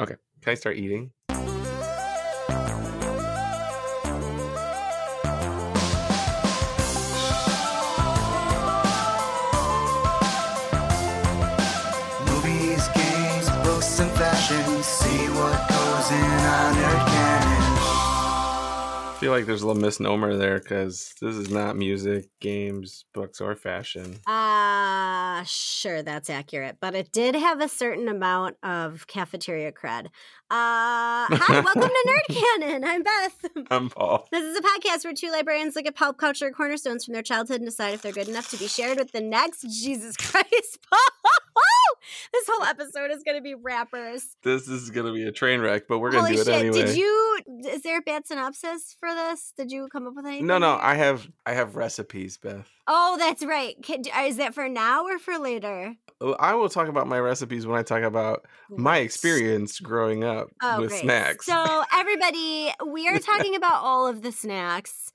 Okay. Can I start eating? Movies, games, books, and fashion. See what goes in on Nerd Cannon. I feel like there's a little misnomer there because this is not music, games, books, or fashion. Uh sure, that's accurate. But it did have a certain amount of cafeteria cred. Uh hi, welcome to Nerd Cannon. I'm Beth. I'm Paul. This is a podcast where two librarians look at pulp culture cornerstones from their childhood and decide if they're good enough to be shared with the next. Jesus Christ, Paul! This whole episode is going to be wrappers. This is going to be a train wreck, but we're going to do it shit! anyway. Did you? Is there a bad synopsis for this? Did you come up with anything? No, no? I have I have recipes, Beth. Oh, that's right. Can, is that for now or for later? Oh, I will talk about my recipes when I talk about my experience growing up Oh, with great. snacks. So, everybody, we are talking about all of the snacks,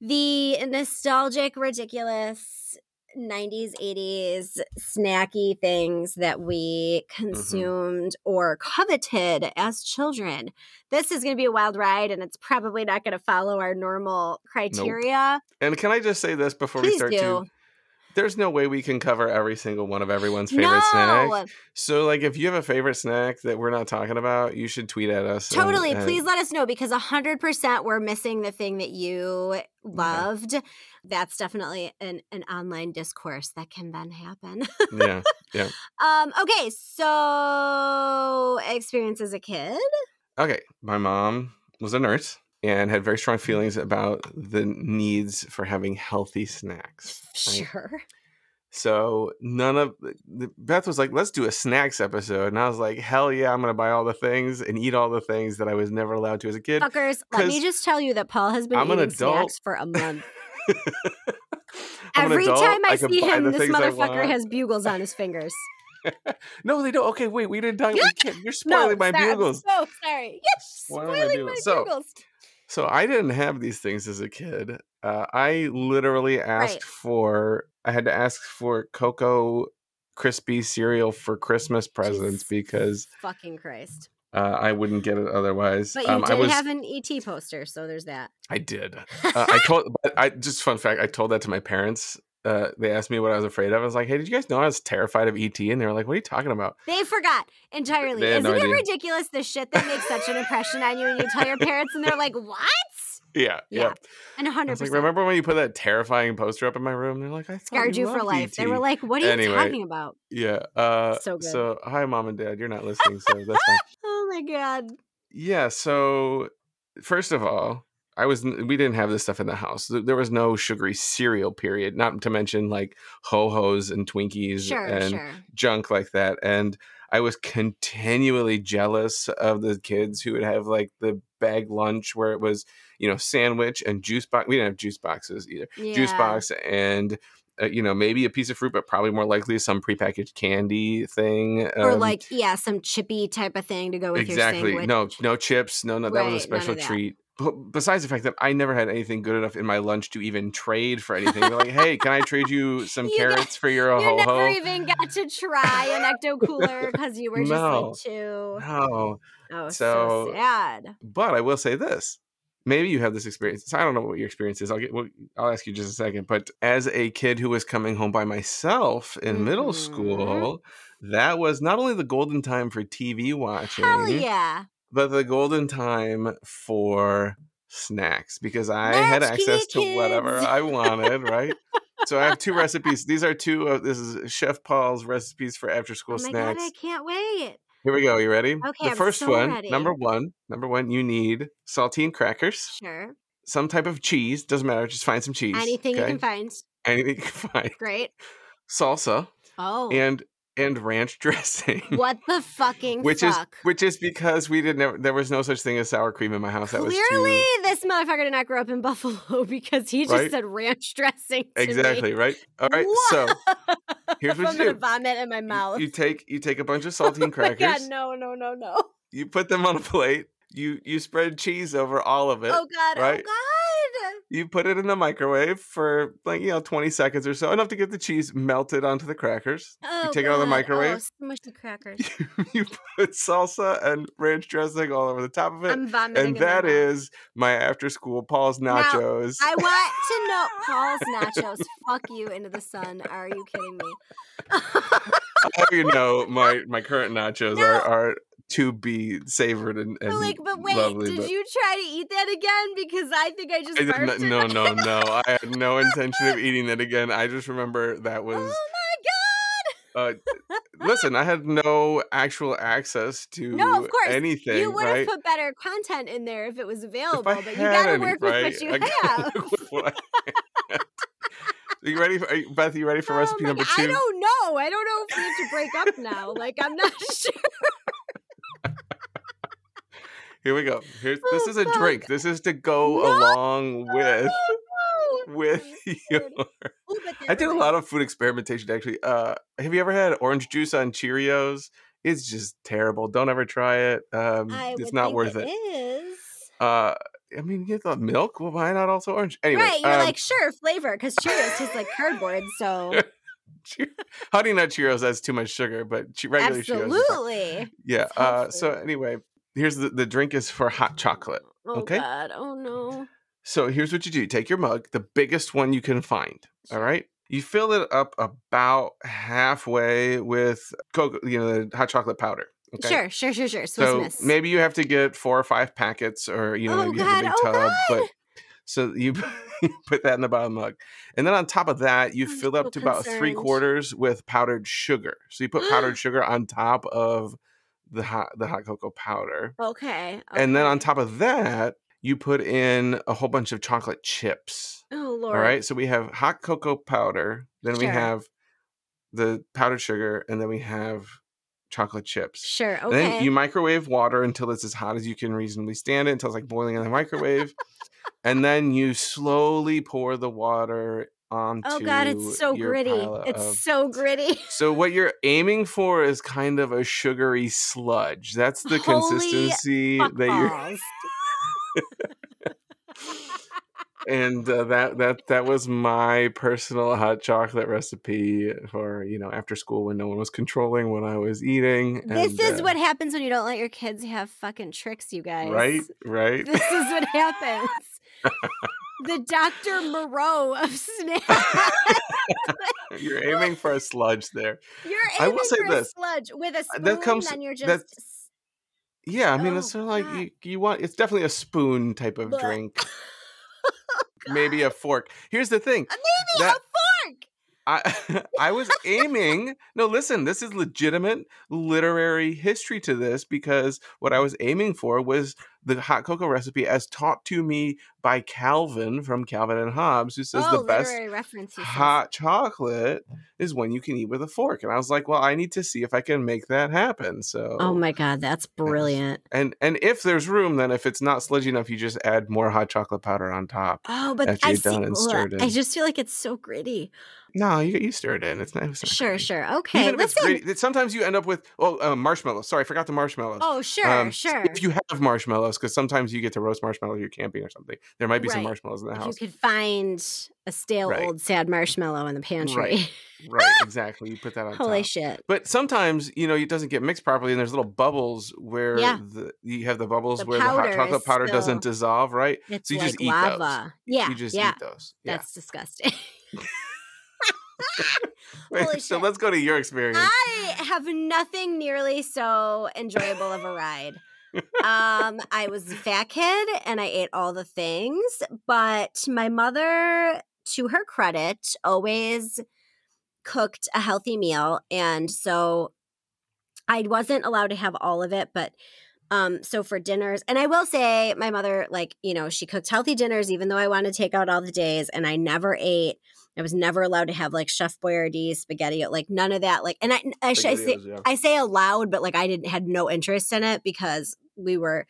the nostalgic, ridiculous 90s, 80s snacky things that we Mm-hmm. consumed or coveted as children. This is going to be a wild ride, and it's probably not going to follow our normal criteria. and can I just say this before we start do. to there's no way we can cover every single one of everyone's favorite no, snack. So like if you have a favorite snack that we're not talking about, you should tweet at us. Totally. and- Please let us know because 100% we're missing the thing that you loved. That's definitely an, an online discourse that can then happen. yeah. um, okay. So, experience as a kid. Okay. My mom was a nurse and had very strong feelings about the needs for having healthy snacks. right? Sure. So none of Beth was like, "Let's do a snacks episode," and I was like, "Hell yeah, I'm gonna buy all the things and eat all the things that I was never allowed to as a kid." Fuckers, let me just tell you that Paul has been I'm eating adult. snacks for a month. Every adult, time I, can see him, this motherfucker has bugles on his fingers. No, they don't. Okay, wait, we didn't talk. We can't, you're spoiling my sorry, I'm bugles. so sorry. Yes, Spoiling my bugles. my So, bugles. So I didn't have these things as a kid. Uh, I literally asked Right. for. I had to ask for Cocoa Crispy cereal for Christmas presents Jesus because fucking Christ. uh, I wouldn't get it otherwise. But you um, did I was. have an ET poster, so there's that. I did. Uh, I told. I just fun fact. I told that to my parents. Uh, they asked me what I was afraid of. I was like, "Hey, did you guys know I was terrified of ET?" And they were like, "What are you talking about?" They forgot entirely. They Isn't no it idea. ridiculous the shit that makes such an impression on you and you tell your parents and they're like, What? Yeah, yeah. Yeah, And hundred was like, remember when you put that terrifying poster up in my room? They're like, I scarred you for loved life. They were like, What are you Anyway. talking about? Yeah. Uh, So good. so hi, mom and dad. You're not listening, so that's fine. Oh my god. Yeah. So first of all, I was we didn't have this stuff in the house. There was no sugary cereal. Period. Not to mention like ho hos and Twinkies Sure, and sure. junk like that. And I was continually jealous of the kids who would have like the bag lunch where it was you know sandwich and juice box. We didn't have juice boxes either. Juice box and. Uh, you know, maybe a piece of fruit, but probably more likely some prepackaged candy thing. Or um, like, yeah, some chippy type of thing to go with exactly your sandwich. Exactly. No no chips no no that was a special treat besides the fact that i never had anything good enough in my lunch to even trade for anything They're like hey can i trade you some You got- carrots for your You ho You never even got to try an ecto cooler because you were just No. like two. no Oh, so, So- sad. but i will say this maybe you have this experience i don't know what your experience is i'll get well, i'll ask you just a second but as a kid who was coming home by myself in middle Mhm. school that was not only the golden time for tv watching Hell yeah. But the golden time for snacks because I had access to whatever. I wanted, right? so I have two recipes. These are two of this is Chef Paul's recipes for after school Oh snacks. god, I can't wait. Here we go. You ready? Okay, the I'm first so one, ready. number one, number one, you need saltine crackers, Sure. some type of cheese. Doesn't matter. Just find some cheese. Anything you can find. Anything you can find. Great. Salsa Oh. and and ranch dressing. what the fucking which is which is because we didn't. Have, there was no such thing as sour cream in my house. That too Clearly, this motherfucker did not grow up in Buffalo because he just Right? said ranch dressing. Exactly Me. right. All right. So here's what I'm you gonna do. vomit in my mouth. You take you take a bunch of oh saltine my crackers. god, no, no, no, no. You put them on a plate. You you spread cheese over all of it. Oh god, oh right? oh god! You put it in the microwave for like, you know, 20 seconds or so, enough to get the cheese melted onto the crackers. Oh, take it out of the oh, microwave. Oh, smushy crackers. you put salsa and ranch dressing all over the top of it. I'm vomiting. And in my is my after school Paul's Now, nachos. I want to know Paul's nachos. Fuck you into the sun. Are you kidding me? How you know my my current nachos No. are are to be savored and, and but like, but wait, lovely, did but you try to eat that again? Because I think I just I did no, no, no. I had no intention of eating that again. I just remember that was. Oh my god! Uh, listen, I had no actual access to No, of course. anything. You would right? have put better content in there if it was available, but you gotta any, work right? with what you I have. work with what I had. Are you ready, for, are you, Beth? You ready for Oh recipe number two? I don't know. I don't know if we have to break up now. Like I'm not sure. Here we go. Here's this Oh, is a drink. This is to go No, along with No. with your. Ooh, I did a lot of food experimentation actually. Uh, have you ever had orange juice on Cheerios? It's just terrible. Don't ever try it. Um, it's not worth it it. is. Uh, I mean, you get the milk. Well, why not also orange? Anyway, right, you're um, like sure flavor because Cheerios tastes like cardboard. So Honey Nut Cheerios has too much sugar, but che- regular Cheerios. is absolutely. Yeah. Uh, so anyway, here's the the drink is for hot chocolate. Oh Okay. God. Oh no. So here's what you do: take your mug, the biggest one you can find. All right. You fill it up about halfway with cocoa, you know, the hot chocolate powder. Okay. Sure, sure, sure, sure. Swiss So miss. maybe you have to get four or five packets, or you know, Oh, maybe you have a God. big Oh, tub. But so you put that in the bottom mug, and then on top of that, you I'm fill so up to about three quarters with powdered sugar. So you put powdered sugar on top of the hot the hot cocoa powder, okay, and then on top of that, you put in a whole bunch of chocolate chips. Oh Lord. All right. So we have hot cocoa powder, then we have the powdered sugar, and then we have chocolate chips. Sure. And Okay. then you microwave water until it's as hot as you can reasonably stand it, until it's like boiling in the microwave. and then you slowly pour the water onto oh God, it's so gritty. It's of- so gritty. So what you're aiming for is kind of a sugary sludge. That's the Holy consistency that you're and uh, that that that was my personal hot chocolate recipe for you know after school when no one was controlling what I was eating. This is uh, what happens when you don't let your kids have fucking tricks, you guys. right, right. This is what happens. the Dr. Moreau of snacks. You're aiming for a sludge there. You're I will say for a this. sludge with a Uh, spoon, that comes- then you're just Yeah, I mean, Oh, it's sort of like you, you want. It's definitely a spoon type of Blech. drink. Maybe a fork. Here's the thing. Uh, maybe That- a fork. I I was aiming. No, listen, this is legitimate literary history to this because what I was aiming for was the hot cocoa recipe as taught to me by Calvin from Calvin and Hobbes, who says oh, the best literary reference. he says. hot chocolate is when you can eat with a fork. And I was like, well, I need to see if I can make that happen. Oh so Oh my god, that's brilliant. and and if there's room, then if it's not sludgy enough, you just add more hot chocolate powder on top. Oh, but I see. and stirred I just feel like it's so gritty. No, you, you stir it in. It's not. It's not Sure, sure. Okay, Even listen. gritty, sometimes you end up with oh uh, marshmallows. Sorry, I forgot the marshmallows. Oh, sure, Um, sure. If you have marshmallows, because sometimes you get to roast marshmallows. You're camping or something. There might be some marshmallows in the house. you could find a stale Right. old sad marshmallow in the pantry. Right. right, exactly. You put that on Holy top. shit. But sometimes, you know, it doesn't get mixed properly, and there's little bubbles where Yeah. the, you have the bubbles The where the hot chocolate powder doesn't dissolve, right? It's So you like just eat those. lava. Yeah. you just yeah. eat those. Yeah. That's disgusting. Wait, holy so shit. let's go to your experience. I have nothing nearly so enjoyable of a ride. Um, I was a fat kid and I ate all the things, but my mother, to her credit, always cooked a healthy meal. And so I wasn't allowed to have all of it, but um, so for dinners, and I will say my mother, like, you know, she cooked healthy dinners, even though I wanted to take out all the days, and I never ate. I was never allowed to have like Chef Boyardee spaghetti, like none of that. Like, and I, I, I say, yeah. I say aloud, but like I didn't had no interest in it because we were,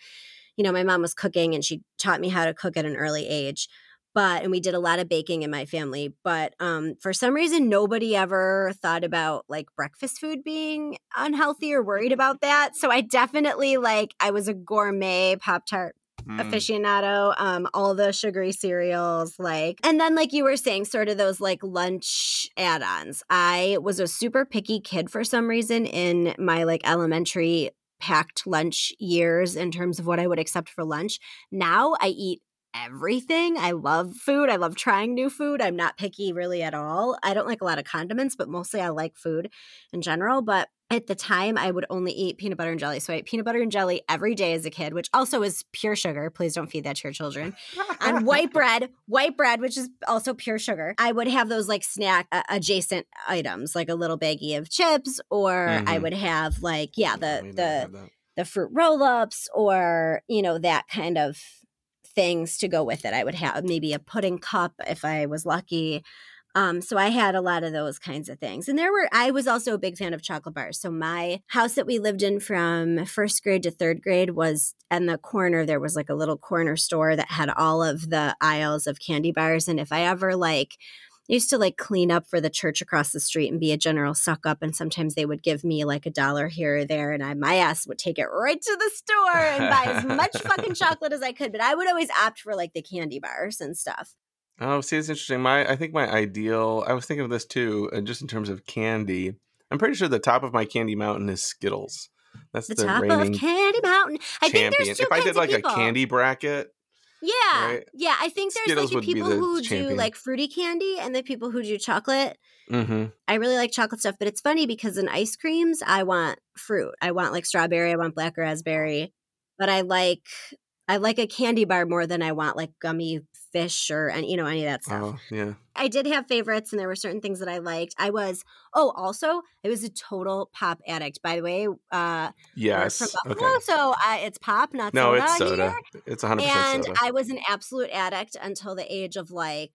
you know, my mom was cooking and she taught me how to cook at an early age. But and we did a lot of baking in my family. But um, for some reason, nobody ever thought about like breakfast food being unhealthy or worried about that. So I definitely like I was a gourmet Pop Tart Mm. aficionado. Um, all the sugary cereals, like, and then like you were saying, sort of those like lunch add-ons. I was a super picky kid for some reason in my like elementary packed lunch years in terms of what I would accept for lunch. Now I eat everything. I love food. I love trying new food. I'm not picky really at all. I don't like a lot of condiments, but mostly I like food in general. But at the time, I would only eat peanut butter and jelly. So I ate peanut butter and jelly every day as a kid, which also is pure sugar. Please don't feed that to your children. and white bread, white bread, which is also pure sugar. I would have those like snack uh, adjacent items, like a little baggie of chips, or I Mhm. would have like, yeah, the the the fruit roll ups or, you know, that kind of things to go with it. I would have maybe a pudding cup if I was lucky. Um, so I had a lot of those kinds of things. And there were, I was also a big fan of chocolate bars. So my house that we lived in from first grade to third grade was in the corner, there was like a little corner store that had all of the aisles of candy bars. And if I ever like, used to like clean up for the church across the street and be a general suck up. And sometimes they would give me like a dollar here or there. And I, my ass would take it right to the store and buy as much fucking chocolate as I could. But I would always opt for like the candy bars and stuff. Oh, see, it's interesting. My, I think my ideal. I was thinking of this too, uh, just in terms of candy. I'm pretty sure the top of my candy mountain is Skittles. That's The, the, top of Candy Mountain. I think champion. there's two If I did like a candy bracket, Yeah. right? Yeah. I think there's Skittles like the people the who do like fruity candy and the people who do chocolate. hmm I really like chocolate stuff, but it's funny because in ice creams, I want fruit. I want like strawberry, I want black raspberry, but I like I like a candy bar more than I want like gummy fish or and you know any of that stuff. oh yeah, I did have favorites and there were certain things that I liked. I was oh, also, I was a total pop addict. By the way, uh yes, from okay. Buffalo, so uh, it's pop, not soda. No, soda it's soda. here. It's 100 percent And soda. I was an absolute addict until the age of like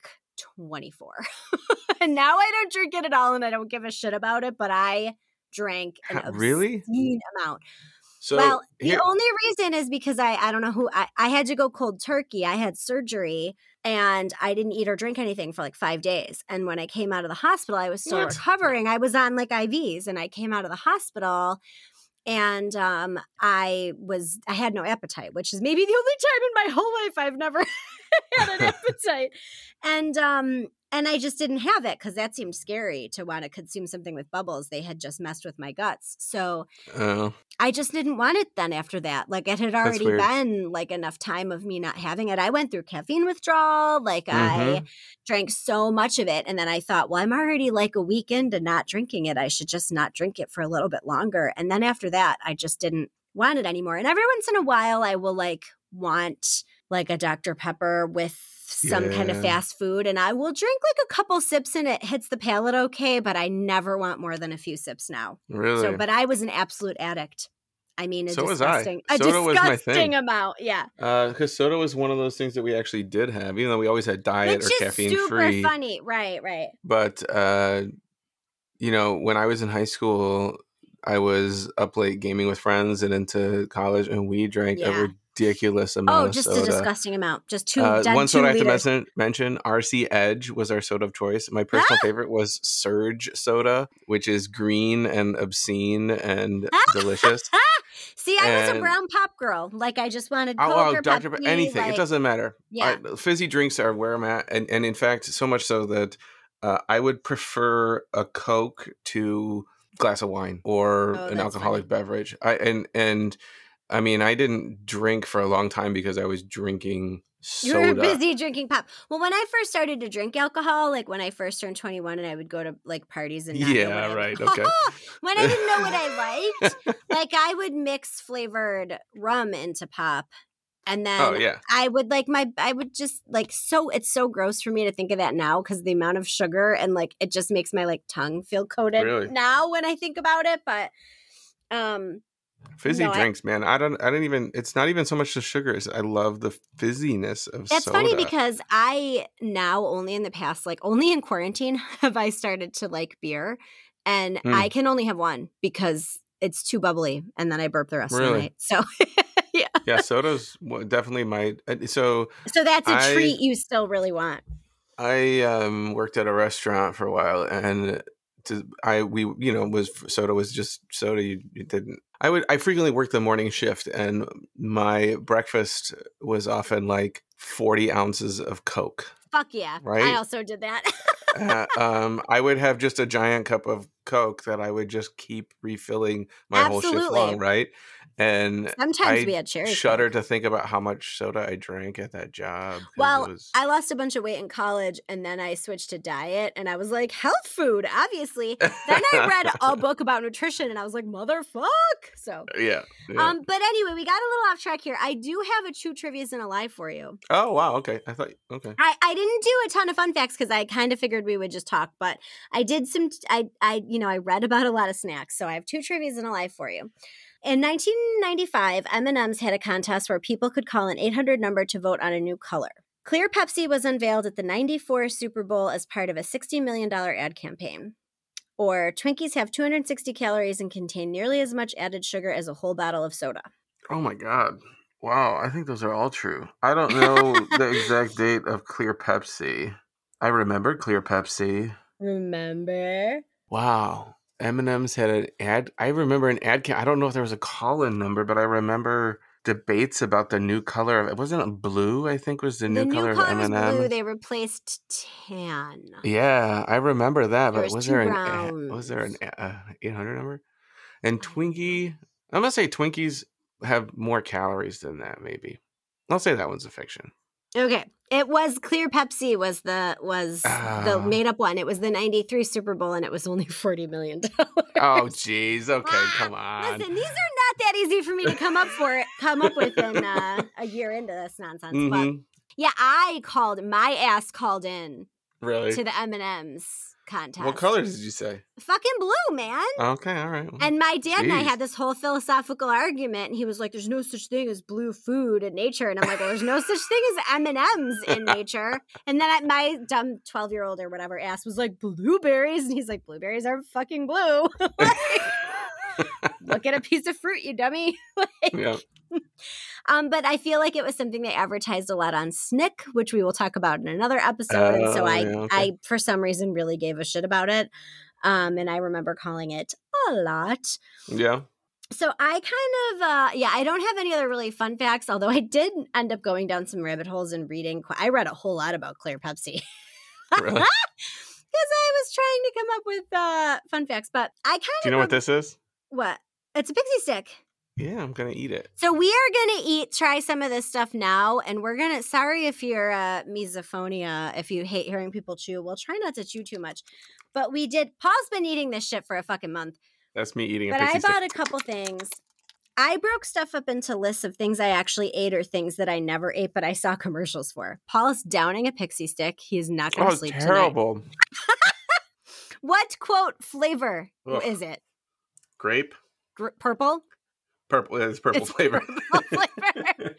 24. and now I don't drink it at all and I don't give a shit about it, but I drank an Ha- really? obscene amount. So well, here, the only reason is because I I don't know who I, I had to go cold turkey. I had surgery and I didn't eat or drink anything for like five days. And when I came out of the hospital, I was still What? recovering. I was on like IVs and I came out of the hospital and um I was I had no appetite, which is maybe the only time in my whole life I've never had an appetite. And um and I just didn't have it because that seemed scary to want to consume something with bubbles. They had just messed with my guts. So oh, I just didn't want it then after that. Like it had already been like enough time of me not having it. I went through caffeine withdrawal. Like I Mhm. drank so much of it. And then I thought, well, I'm already like a week into not drinking it. I should just not drink it for a little bit longer. And then after that, I just didn't want it anymore. And every once in a while, I will like want like a Dr. Pepper with some kind of fast food and I will drink like a couple sips and it hits the palate okay, but I never want more than a few sips now. really? So, but I was an absolute addict. I mean, a So was I. disgusting, a Soda was my disgusting thing. amount. Yeah, because soda was one of those things that we actually did have, even though we always had diet which or caffeine super free. funny. Right, right. But uh, you know, when I was in high school, I was up late gaming with friends and into college, and we drank Yeah. a ridiculous amount Oh, just a disgusting amount. Just two. Uh, one soda I have to mention, mention RC Edge was our soda of choice. My personal Ah! favorite was Surge soda, which is green and obscene and Ah! delicious. See, I was a brown pop girl. Like I just wanted Oh, Coke oh or Dr. Pepsi, anything. like- it doesn't matter. Yeah. I- fizzy drinks are where I'm at. And, and in fact, so much so that uh, I would prefer a Coke to glass of wine or Oh, an alcoholic funny. beverage. I and and I mean, I didn't drink for a long time because I was drinking soda. You were busy drinking pop. Well, when I first started to drink alcohol, like when I first turned 21 and I would go to like parties and not Yeah, right, okay. when I didn't know what I liked, like I would mix flavored rum into pop. And then Oh yeah. I would like my I would just like so it's so gross for me to think of that now because the amount of sugar and like it just makes my like tongue feel coated Really? now when I think about it. But um Fizzy No, I- drinks, man. I don't I don't even it's not even so much the sugar, it's I love the fizziness of That's soda. funny because I now only in the past, like only in quarantine, have I started to like beer, and Hmm. I can only have one because it's too bubbly, and then I burp the rest of the night. So, yeah, yeah, soda's definitely my uh, so so that's a I- treat you still really want. I um, worked at a restaurant for a while, and to I we you know was soda was just soda. You, you didn't. I would I frequently worked the morning shift, and my breakfast was often like forty ounces of Coke. Fuck yeah. Right? I also did that. Uh, um, I would have just a giant cup of Coke that I would just keep refilling my whole shift Absolutely. long, right? And Sometimes I we had cherry. shudder Coke. to think about how much soda I drank at that job. Well, was, I lost a bunch of weight in college and then I switched to diet and I was like, health food, obviously. Then I read a book about nutrition and I was like, motherfuck. So, yeah. yeah. um, but anyway, we got a little off track here. I do have a true trivia's and a lie for you. oh wow. Okay. I thought. Okay. I, I didn't do a ton of fun facts because I kind of figured we would just talk, but I did some. I I you know I read about a lot of snacks, so I have two trivia's and a life for you. In 1995, M&M's had a contest where people could call an 800 number to vote on a new color. Clear Pepsi was unveiled at the 94 Super Bowl as part of a $60 million ad campaign. Or Twinkies have 260 calories and contain nearly as much added sugar as a whole bottle of soda. Oh my god. Wow. I think those are all true. I don't know the exact date of Clear Pepsi. I remember Clear Pepsi. Remember? Wow. M&M's had an ad. I remember an ad. I don't know if there was a call-in number, but I remember debates about the new color of it. Wasn't it blue? I think was the new, the new color, color of was M&M. blue. They replaced tan. Yeah, I remember that. There But was there an was there an browns. uh, 800 number? And Twinkie, I'm gonna say Twinkies have more calories than that. Maybe I'll say that one's a fiction. Okay, it was Clear Pepsi was the was the Ah. made up one. It was the '93 Super Bowl, and it was only forty million dollars. Oh, jeez. Okay, Ah, come on. Listen, these are not that easy for me to come up for it. come up with in uh, a year into this nonsense. But Mhm, yeah, I called my ass called in Really? to the M and M's contest. What colors did you say? Fucking blue, man. Okay, all right. well, And my dad and I had this whole philosophical argument, and he was like, "There's no such thing as blue food in nature," and I'm like, "Well, there's no such thing as M and M's in nature." And then my dumb twelve year old or whatever ass was like, "Blueberries," and he's like, "Blueberries are fucking blue." Look at a piece of fruit, you dummy. Like, yeah. um, but I feel like it was something they advertised a lot on Snick, which we will talk about in another episode. and so Oh, I, yeah, okay. I, for some reason, really gave a shit about it. Um, and I remember calling it a lot. Yeah. So I kind of, uh, yeah, I don't have any other really fun facts, although I did end up going down some rabbit holes and reading. I read a whole lot about Clear Pepsi. Really? Because I was trying to come up with uh, fun facts, but I kind of. Do you know what this is? what? It's a pixie stick. Yeah, I'm gonna eat it. So we are gonna eat, try some of this stuff now, and we're gonna. Sorry if you're uh, misophonia, if you hate hearing people chew. We'll try not to chew too much, but we did. Paul's been eating this shit for a fucking month, That's me eating a but I bought stick. a couple things. I broke stuff up into lists of things I actually ate or things that I never ate, but I saw commercials for. Paul's downing a pixie stick. He is not going Oh, to it's sleep tonight. terrible. What quote flavor Ugh. is it? Grape, Gr- purple. purple. It's purple It's flavor. purple flavor.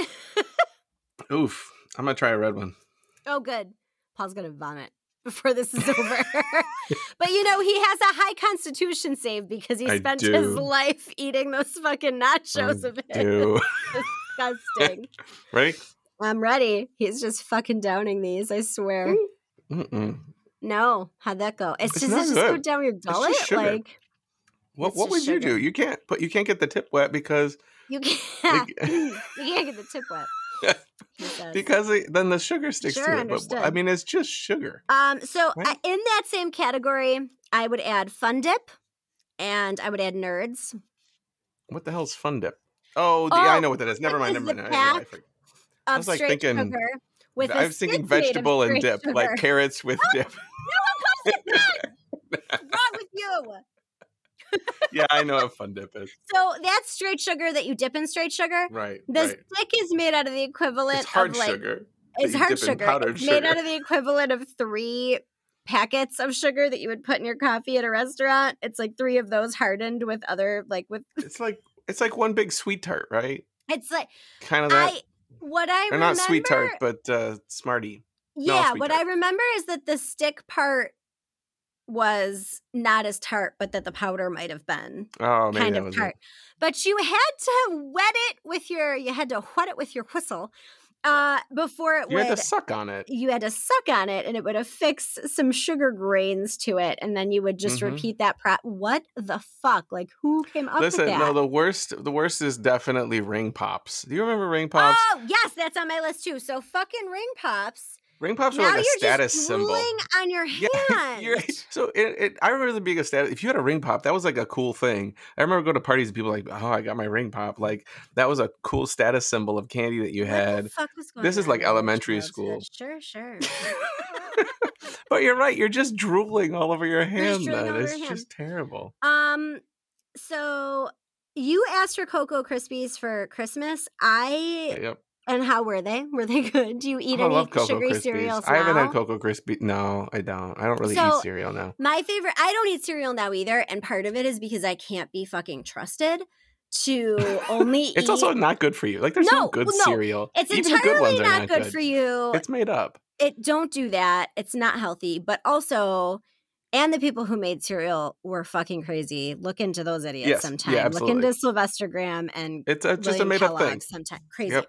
Oof. I'm gonna try a red one. Oh, good. Paul's gonna vomit before this is over. but you know, he has a high constitution save because he spent his life eating those fucking nachos I of it. do. Disgusting. Ready? I'm ready. He's just fucking downing these, I swear. Mm-mm. No, how'd that go? It's, It's just, it's just go down your gullet. Like What It's What would just you do? You can't put. You can't get the tip wet because you can't, you can't get the tip wet. Because it, then the sugar sticks Sure, to it. But I mean, it's just sugar. Um, so Right? in that same category, I would add Fun Dip, and I would add Nerds. What the hell's Fun Dip? Oh, the, I Oh, know what that is. Never mind. Never mind. I- I pack forgot. Of was, like, thinking- sugar with I was thinking stick made of vegetable and dip, like carrots with dip. No, of course it's not. What's wrong with you? Yeah, I know what Fun Dip is. So that's straight sugar that you dip in straight sugar. Right. The right. stick is made out of the equivalent It's hard of like sugar. it's hard sugar. powdered It's made out of the equivalent of three packets of sugar that you would put in your coffee at a restaurant. It's like three of those hardened with other like with It's like it's like one big sweet tart, right? it's like Kind of that. I what I or remember not sweet tart, but uh, Smartie. Yeah, sweet what tart. I remember is that the stick part was not as tart, but that the powder might have been Oh, kind of tart. it. But you had to wet it with your you had to wet it with your whistle Uh, before it You would, had to suck on it. you had to suck on it, and it would affix some sugar grains to it, and then you would just Mhm. repeat that. Pro- what the fuck? Like, who came up Listen, with that? no, the worst the worst is definitely ring pops. Do you remember ring pops? Oh yes, that's on my list too. So fucking ring pops. Ring pops now were like a status symbol. drooling on your hand. Yeah, so it, it, I remember them being a status. If you had a ring pop, that was like a cool thing. I remember going to parties and people were like, "Oh, I got my ring pop!" Like that was a cool status symbol of candy that you had. fuck was going This is like elementary school. Sure, sure. but you're right. You're just drooling all over your hand. Then it's just terrible. Um, so you asked for Cocoa Krispies for Christmas. I Yep. And how were they? Were they good? Do you eat Oh, any sugary Krispies. cereals I haven't now? had Cocoa Krispie. No, I don't. I don't really So, eat cereal now. My favorite. I don't eat cereal now either, and part of it is because I can't be fucking trusted to only. It's eat, also not good for you. Like there's no, No, good well, no. cereal. It's Even good entirely are not, good, for you. It's made up. it don't do that. It's not healthy, but also. And the people who made cereal were fucking crazy. Look into those idiots Yes, yeah. Look into Sylvester Graham and It's a, just a William made up thing. sometime. Crazy. Yep.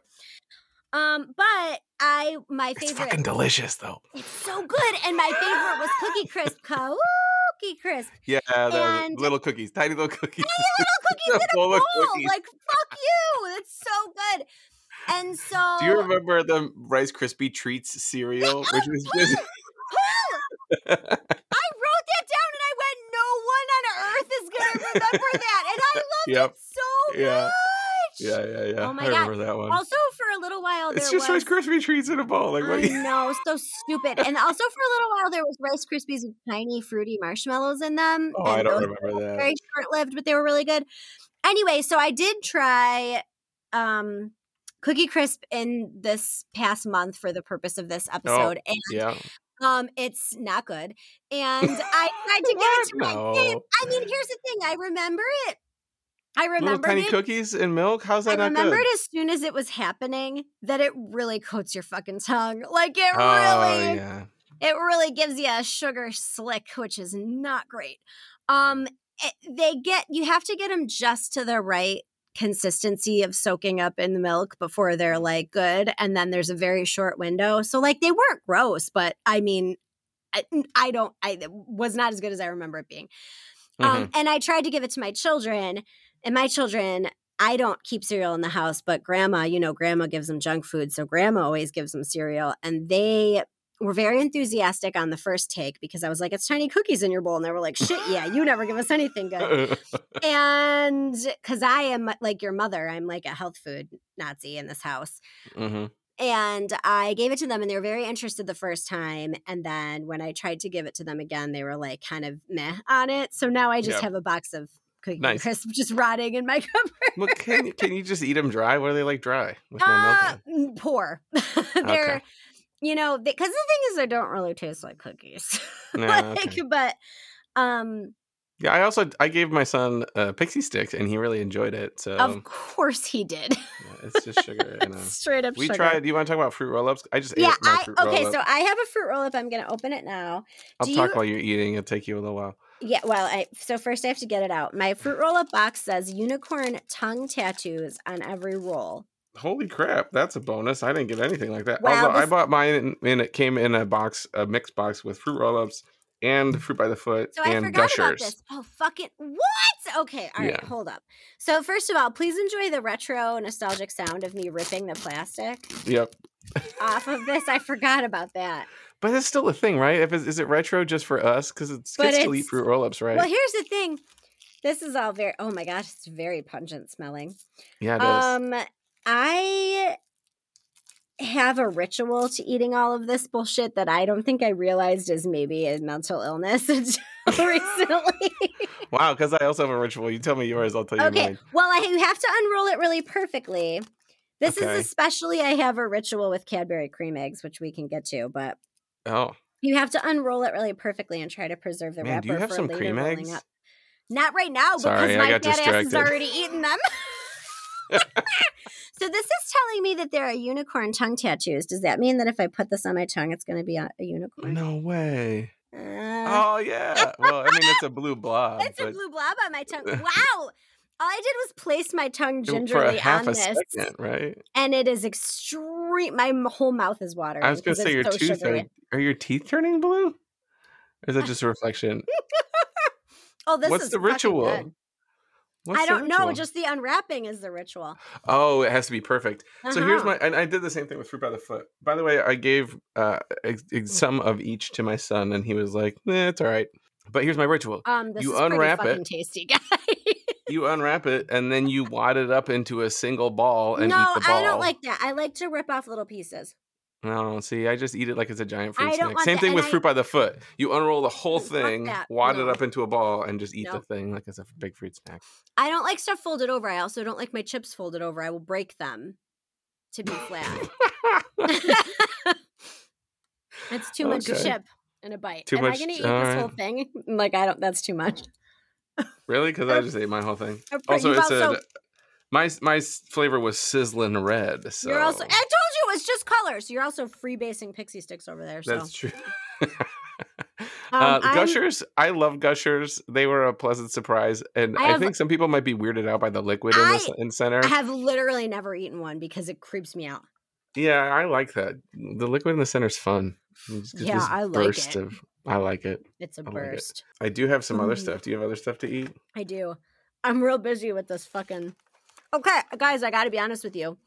Um, but I my favorite It's fucking delicious though. it's so good. And my favorite was Cookie Crisp Cookie Crisp. Yeah, the And- little cookies, tiny little cookies. Tiny Little cookies in a bowl. cookies. Like fuck you. That's so good. And so Do you remember the Rice Krispie treats cereal, which was just I wrote that down and I went, no one on earth is gonna remember that. And I loved Yep. it so Yeah. much. Yeah, yeah, yeah. Oh my I God. remember that one. Also, for a little while, it's there just was. Rice Krispie treats in a bowl. Like what? I do you- know, so stupid. And also for a little while there was Rice Krispies with tiny fruity marshmallows in them. Oh, I don't remember that. Very short lived, but they were really good. Anyway, so I did try um Cookie Crisp in this past month for the purpose of this episode. and Oh, Yeah. um it's not good. And I tried to give it to my kid. I mean, here's the thing, I remember it. I remember tiny it. cookies and milk. How's I that not remembered good? as soon as it was happening that it really coats your fucking tongue. Like it Oh really yeah. it really gives you a sugar slick, which is not great. Um, it- they get you have to get them just to the right consistency of soaking up in the milk before they're like good, and then there's a very short window. So like they weren't gross, but I mean, I, I don't, I it was not as good as I remember it being. Mhm. Um, and I tried to give it to my children, and my children. I don't keep cereal in the house, but grandma, you know, grandma gives them junk food. So grandma always gives them cereal. And they were very enthusiastic on the first take because I was like, it's tiny cookies in your bowl. And they were like, shit, yeah, you never give us anything good. and because I am like your mother, I'm like a health food Nazi in this house. Mhm. And I gave it to them and they were very interested the first time. And then when I tried to give it to them again, they were like kind of meh on it. So now I just Yep. have a box of cookie Nice. crisp just rotting in my cupboard. Well, can you- can you just eat them dry? What are they like dry with no milk? Uh, in? mm, poor. They're, you know, because the thing is, they don't really taste like cookies. Nah, like, okay. but um, Yeah, I also I gave my son uh, pixie sticks and he really enjoyed it. So of course he did. yeah, it's just sugar. And, uh, Straight up. we sugar. tried. Do you want to talk about fruit roll-ups? I just Yeah, ate my I fruit okay. so I have a fruit roll up. I'm gonna open it now. I'll do talk you- while you're eating. It'll take you a little while. Yeah, well, I so first I have to get it out. My fruit roll up box says unicorn tongue tattoos on every roll. Holy crap, that's a bonus. I didn't get anything like that. Wow, Although I bought mine and, and it came in a box, a mixed box with fruit roll-ups and fruit by the foot So I and forgot about gushers. this. Oh fucking what? Okay, all right, Yeah. hold up. So first of all, please enjoy the retro nostalgic sound of me ripping the plastic Yep. off of this. I forgot about that. But it's still a thing, right? If it's, is it retro just for us? Because it's But kids still eat fruit roll-ups, right? Well, here's the thing. This is all very oh my gosh, it's very pungent smelling. yeah, it is. Um I have a ritual to eating all of this bullshit that I don't think I realized is maybe a mental illness until recently. wow, because I also have a ritual. You tell me yours, I'll tell you okay. mine. Well, I you have to unroll it really perfectly. This Okay. is especially I have a ritual with Cadbury cream eggs, which we can get to, but Oh, you have to unroll it really perfectly and try to preserve the Man, wrapper do you have some cream eggs? up. Not right now because my fat ass has already eaten them. so this is telling me that there are unicorn tongue tattoos. Does that mean that if I put this on my tongue, it's going to be a, a unicorn? no way. Uh, Oh, yeah. Well, I mean, it's a blue blob. it's a blue blob on my tongue. Wow. All I did was place my tongue for a gingerly half on a this, second, right? and it is extremely. My whole mouth is watering. I was gonna 'cause say your so tooth. Are, are your teeth turning blue? Or is that just a reflection? Oh, this What's is the ritual? What's I don't know. Just the unwrapping is the ritual. Oh, it has to be perfect. So here's Uh-huh. my, and I did the same thing with fruit by the foot. By the way, I gave uh ex- ex- some of each to my son, and he was like, "Eh, it's all right." But here's my ritual: Um, You unwrap it. fucking tasty, guy. you unwrap it, and then you wad it up into a single ball and no, eat the ball. I don't like that. I like to rip off little pieces. No, I don't see, I just eat it like it's a giant fruit I don't snack. want Same that, thing and with I- fruit by the foot. You unroll the whole thing, that. wad it up into a ball, and just eat Nope. the thing like it's a big fruit snack. I don't like stuff folded over. I also don't like my chips folded over. I will break them to be flat. that's too much Okay. chip in a bite. Too Am much- I gonna eat all this whole thing? Like I don't. That's too much. really? Because I just ate my whole thing. Oh, also, you've it said my my flavor was sizzling red. So You're also. I told you it was just colors. You're also freebasing pixie sticks over there. So that's true. Um, uh, I'm- gushers, I love gushers. They were a pleasant surprise, and I I, think some people might be weirded out by the liquid in the in center. I have literally never eaten one because it creeps me out. yeah, I like that. The liquid in the center is fun. Just Yeah, I like it. of. I like it. It's a I like it. burst. I do have some other stuff. Do you have other stuff to eat? I do. I'm real busy with this fucking. Okay, guys, I got to be honest with you.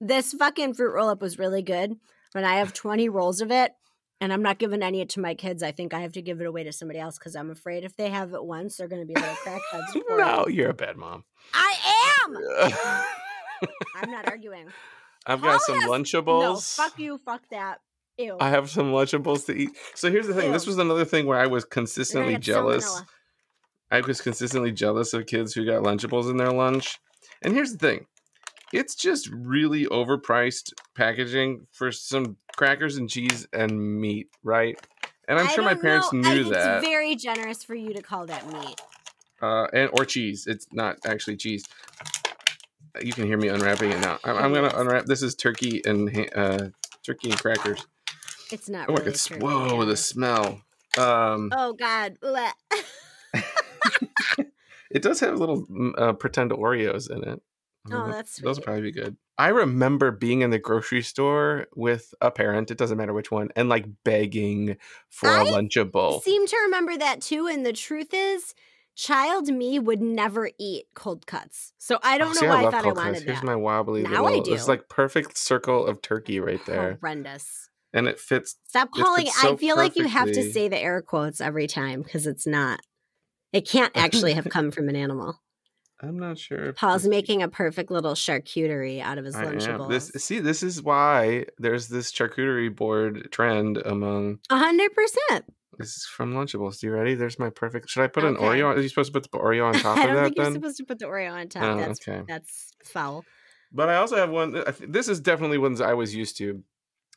This fucking fruit roll up was really good, but I have 20 rolls of it, and I'm not giving any to my kids. I think I have to give it away to somebody else because I'm afraid if they have it once, they're going to be little crackheads. for it. no, you're a bad mom. I am. I'm not arguing. I've Paul got some has- Lunchables. No, fuck you, fuck that. Ew. I have some Lunchables to eat. So here's the thing. This was another thing where I was consistently jealous. I was consistently jealous of kids who got Lunchables in their lunch. And here's the thing. It's just really overpriced packaging for some crackers and cheese and meat, right? And I'm I sure my parents know. I knew think that. It's very generous for you to call that meat. uh, and or cheese. It's not actually cheese. You can hear me unwrapping it now. I'm, I'm gonna unwrap. This is turkey and uh, turkey and crackers. It's not. Oh, really could. s- turkey, Whoa, the smell. Um, Oh God. It does have little mm, uh, pretend Oreos in it. Oh, Uh, that's those would probably be good. I remember being in the grocery store with a parent. It doesn't matter which one, and like begging for a I Lunchable. seem to remember that too. And the truth is, child me would never eat cold cuts. So I don't Oh, know see, why I, love thought I wanted cuts. Here's that. my wobbly Now I little. It's like perfect circle of turkey right there, Horrendous. and it fits. Stop It fits so I feel like you have to say the air quotes every time because it's not. It can't actually have come from an animal. I'm not sure. Paul's making a perfect little charcuterie out of his I. Lunchables. This see, this is why there's this charcuterie board trend among. A hundred percent. This is from Lunchables. You ready? There's my perfect. Should I put an Oreo? on- Are you supposed to put the Oreo on top I of don't that think you're supposed to put the Oreo on top. Oh, that's okay. that's foul. But I also have one. This is definitely ones I was used to,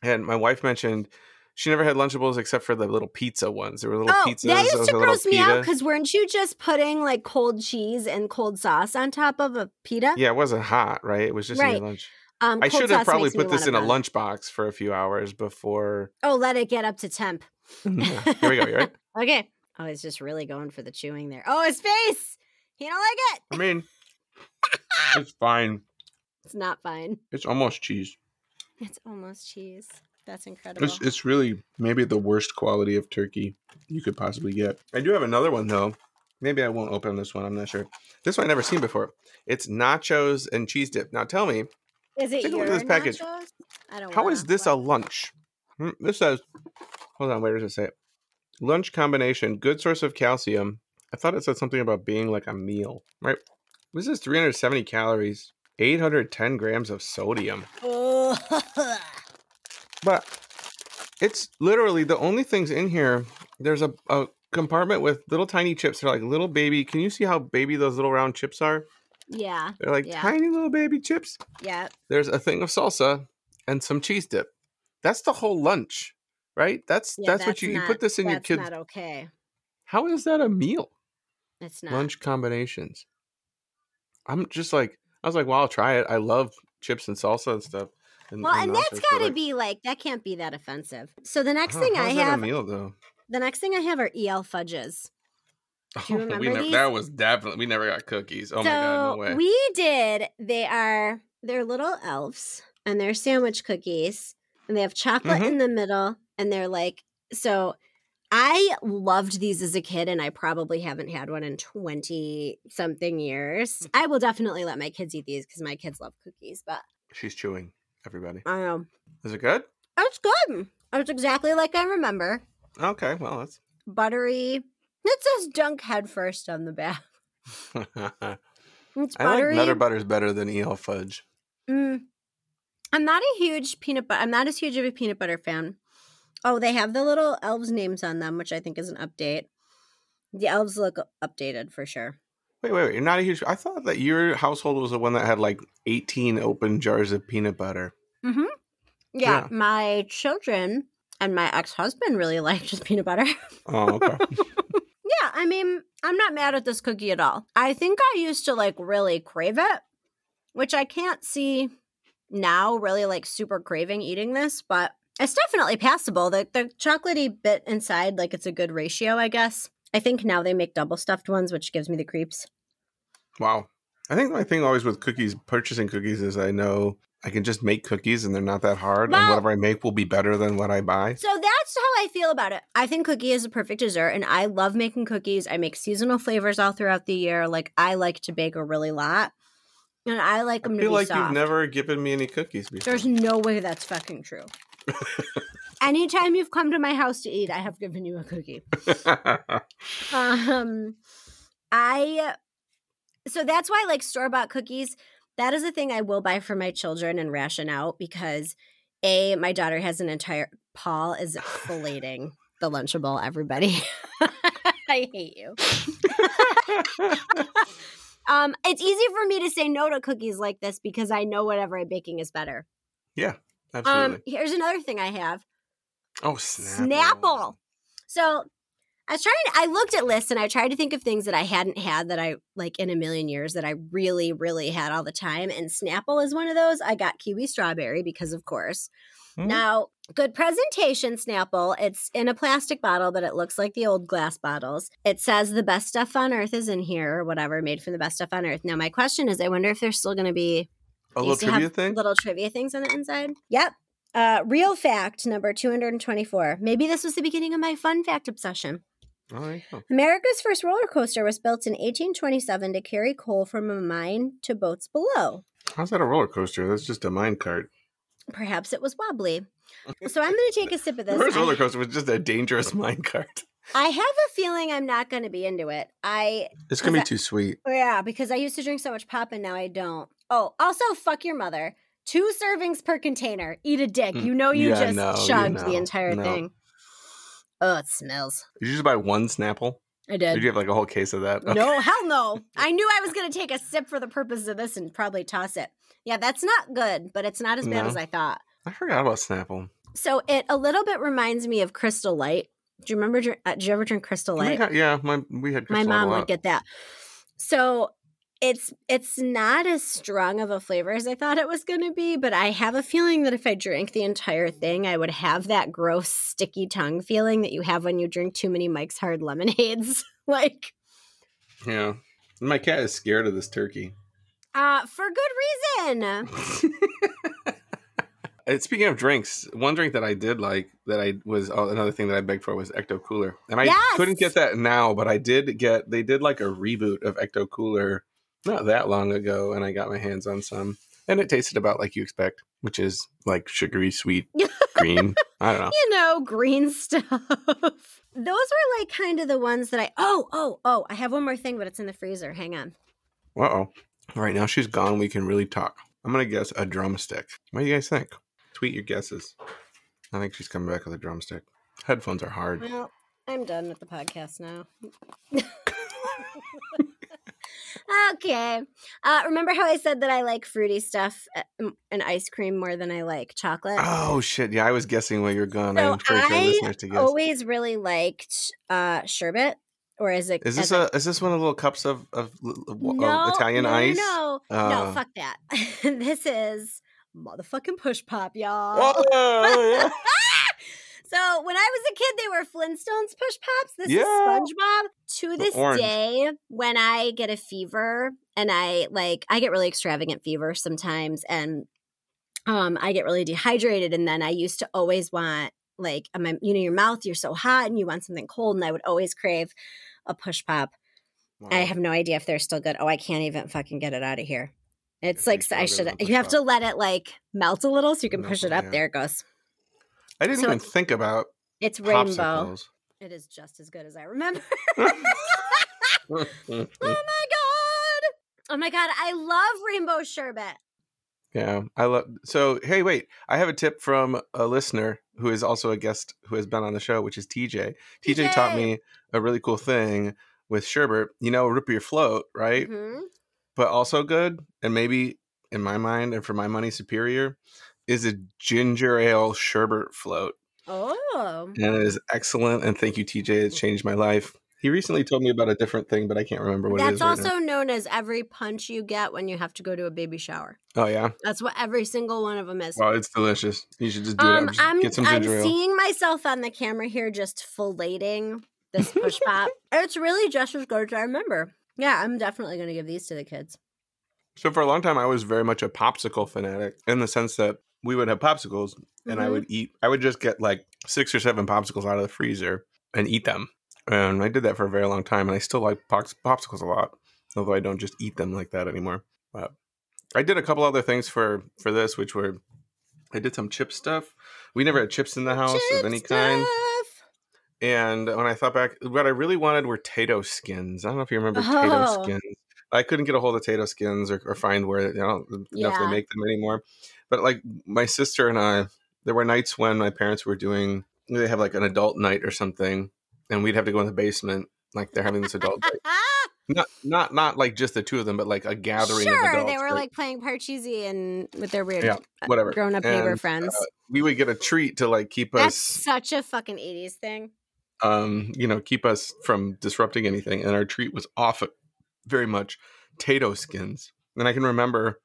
and my wife mentioned she never had Lunchables except for the little pizza ones. There were little Oh, pizzas. that used to gross me out because weren't you just putting like cold cheese and cold sauce on top of a pita? Yeah, it wasn't hot, right? It was just in Right. your lunch. Um, I should have probably put this in a lunchbox for a few hours before. Oh, let it get up to temp. Yeah, Here we go. You ready? Okay. Oh, he's just really going for the chewing there. Oh, his face. He don't like it. I mean, it's fine. It's not fine. It's almost cheese. It's almost cheese. That's incredible. It's, it's really maybe the worst quality of turkey you could possibly get. I do have another one though. Maybe I won't open this one. I'm not sure. This one I've never seen before. It's nachos and cheese dip. Now tell me, Is it take a look at this package. nachos? I don't. how is this a lunch? Hmm, This says, hold on, where does it say it? Lunch combination, good source of calcium. I thought it said something about being like a meal, right? This is 370 calories, 810 grams of sodium. But it's literally the only things in here. There's a, a compartment with little tiny chips. They're like little baby. Can you see how baby those little round chips are? yeah. They're like Yeah. tiny little baby chips. Yeah. There's a thing of salsa and some cheese dip. That's the whole lunch, right? That's Yeah, that's, what you you put this in your that's kids. not okay. How is that a meal? It's not. Lunch combinations. I'm just like I was like, well, I'll try it. I love chips and salsa and stuff. And, Well, and that's got to like, be like that can't be that offensive. So the next thing I have, meal though. the next thing I have are EL fudges. Do you we remember never, these? that was definitely we never got cookies. Oh so my god, no way. we did. They are they're little elves. and they're sandwich cookies, and they have chocolate Mhm. in the middle, and they're like so. I loved these as a kid, and I probably haven't had one in 20 something years. I will definitely let my kids eat these because my kids love cookies, but She's chewing. Everybody, um, is it good? it's good. It's exactly like I remember. Okay, well that's. Buttery. It says dunk head first on the back. it's buttery. I like. Nutter Butter's better than EL Fudge. Mm. I'm not a huge peanut butter. I'm not as huge of a peanut butter fan. Oh, they have the little elves' names on them, which I think is an update. The elves look updated for sure. Wait, wait, wait! You're not a huge. I thought that your household was the one that had like 18 open jars of peanut butter. Mm-hmm. Yeah. Yeah, my children and my ex-husband really liked just peanut butter. Oh, okay. yeah, I mean, I'm not mad at this cookie at all. I think I used to like really crave it, which I can't see now really like super craving eating this, but it's definitely passable. The the chocolatey bit inside, like it's a good ratio, I guess. I think now they make double stuffed ones, which gives me the creeps. Wow. I think my thing always with cookies, purchasing cookies, is I know I can just make cookies and they're not that hard, and whatever I make will be better than what I buy. So that's how I feel about it. I think cookie is a perfect dessert, and I love making cookies. I make seasonal flavors all throughout the year. Like I like to bake a really lot, and I like I them to feel like soft. you've never given me any cookies before. There's no way that's fucking true. Anytime you've come to my house to eat, I have given you a cookie. Um, I so that's why like store bought cookies. That is a thing I will buy for my children and ration out because a my daughter has an entire Paul is filleting the Lunchable. Everybody, I hate you. Um, it's easy for me to say no to cookies like this because I know whatever I'm baking is better. Yeah, absolutely. Um, here's another thing I have. oh, Snapple. Snapple. So I was trying I looked at lists and I tried to think of things that I hadn't had that I like in a million years that I really, really had all the time. And Snapple is one of those. I got kiwi strawberry because of course. Hmm. Now, good presentation, Snapple. It's in a plastic bottle, but it looks like the old glass bottles. It says the best stuff on earth is in here or whatever, made from the best stuff on earth. Now, my question is I wonder if there's still going to be A little to trivia thing? Little trivia things on the inside. Yep. Uh, real fact number 224. Maybe this was the beginning of my fun fact obsession. Oh, there. America's first roller coaster was built in 1827 to carry coal from a mine to boats below. How's that a roller coaster? That's just a mine cart. Perhaps it was wobbly. So I'm going to take a sip of The this. first roller coaster was just a dangerous mine cart. I have a feeling I'm not going to be into it. I It's gonna be that- too sweet. yeah, because I used to drink so much pop and now I don't. Oh, also fuck your mother. Two servings per container. Eat a dick. Mm, You know you yeah, just no, you chugged know, the entire no. thing. Oh, it smells. Did you just buy one Snapple? I did. Did you have like a whole case of that? Okay. No, hell no. I knew I was going to take a sip for the purpose of this and probably toss it. Yeah, that's not good, but it's not as bad No. as I thought. I forgot about Snapple. So it a little bit reminds me of Crystal Light. Do you remember? Uh, did you ever drink Crystal Light? yeah, my we had My mom would get that. So it's it's not as strong of a flavor as I thought it was going to be, but I have a feeling that if I drank the entire thing, I would have that gross sticky tongue feeling that you have when you drink too many Mike's Hard Lemonades. like, Yeah. My cat is scared of this turkey. uh, for good reason. Speaking of drinks, one drink that I did like that I was oh, another thing that I begged for was Ecto Cooler, and I Yes! couldn't get that now, but I did get. They did like a reboot of Ecto Cooler not that long ago, and I got my hands on some, and it tasted about like you expect, which is like sugary, sweet, green. I don't know. you know, green stuff. Those were like kind of the ones that I. Oh, oh, oh! I have one more thing, but it's in the freezer. Hang on. Uh oh. All right, now she's gone. We can really talk. I'm gonna guess a drumstick. What do you guys think? Tweet your guesses. I think she's coming back with a drumstick. Headphones are hard. Well, I'm done with the podcast now. okay. Uh, remember how I said that I like fruity stuff uh, and ice cream more than I like chocolate? Oh shit! Yeah, I was guessing where you're going. So I'm sure for I listeners to. Always really liked uh, sherbet. Or is it? Is this as a is this one of the little cups of of, of no, Italian no, ice? No, no, Uh. no, fuck that. this is motherfucking push pop, y'all. Oh, yeah. so when I was a kid, they were Flintstones push pops. This Yeah. is SpongeBob. To this orange. day, when I get a fever and I like, I get really extravagant fever sometimes, and um, I get really dehydrated, and then I used to always want like, my, you know, your mouth, you're so hot, and you want something cold, and I would always crave a push pop. I have no idea if they're still good. Oh, I can't even fucking get it out of here. It's like I should. You have to let it like melt a little so you can push it, it up. yeah. There it goes. I didn't so even think about It's rainbow. popsicles. It is just as good as I remember. Oh my god! Oh my god! I love rainbow sherbet. Yeah, I love. So, hey, wait, I have a tip from a listener who is also a guest who has been on the show, which is TJ. TJ taught me a really cool thing with sherbet. You know, root beer float, right? Mhm. But also good, and maybe in my mind and for my money superior, is a ginger ale sherbet float, Oh, and it is excellent. And thank you, TJ. It's changed my life. He recently told me about a different thing, but I can't remember what it that's is. right now. also known as every punch you get when you have to go to a baby shower. Oh yeah, That's what every single one of them is. wow, it's delicious. You should just do it. Um, Just I'm get some I'm ale. seeing myself on the camera here, just filleting this push pop. It's really just as good as I remember. Yeah, I'm definitely going to give these to the kids. So for a long time, I was very much a popsicle fanatic in the sense that we would have popsicles, and I Mhm. would eat. I would just get like six or seven popsicles out of the freezer and eat them. And I did that for a very long time, and I still like pops, popsicles a lot, although I don't just eat them like that anymore. But I did a couple other things for for this, which were I did some chip stuff. We never had chips in the house Chip of any kind. And when I thought back, what I really wanted were Tato skins. I don't know if you remember Oh. Tato skins. I couldn't get a hold of Tato skins or, or find where don't know if Yeah. they make them anymore. But like my sister and I, there were nights when my parents were doing they have like an adult night or something, and we'd have to go in the basement. Like they're having this adult night. Not not not like just the two of them, but like a gathering of sure, adults. they were right? like playing Parcheesi and with their weird Yeah, whatever. grown up neighbor friends. uh, we would get a treat to like keep That's us such a fucking 80s thing. um, you know, keep us from disrupting anything. And our treat was off very much Tato skins. And I can remember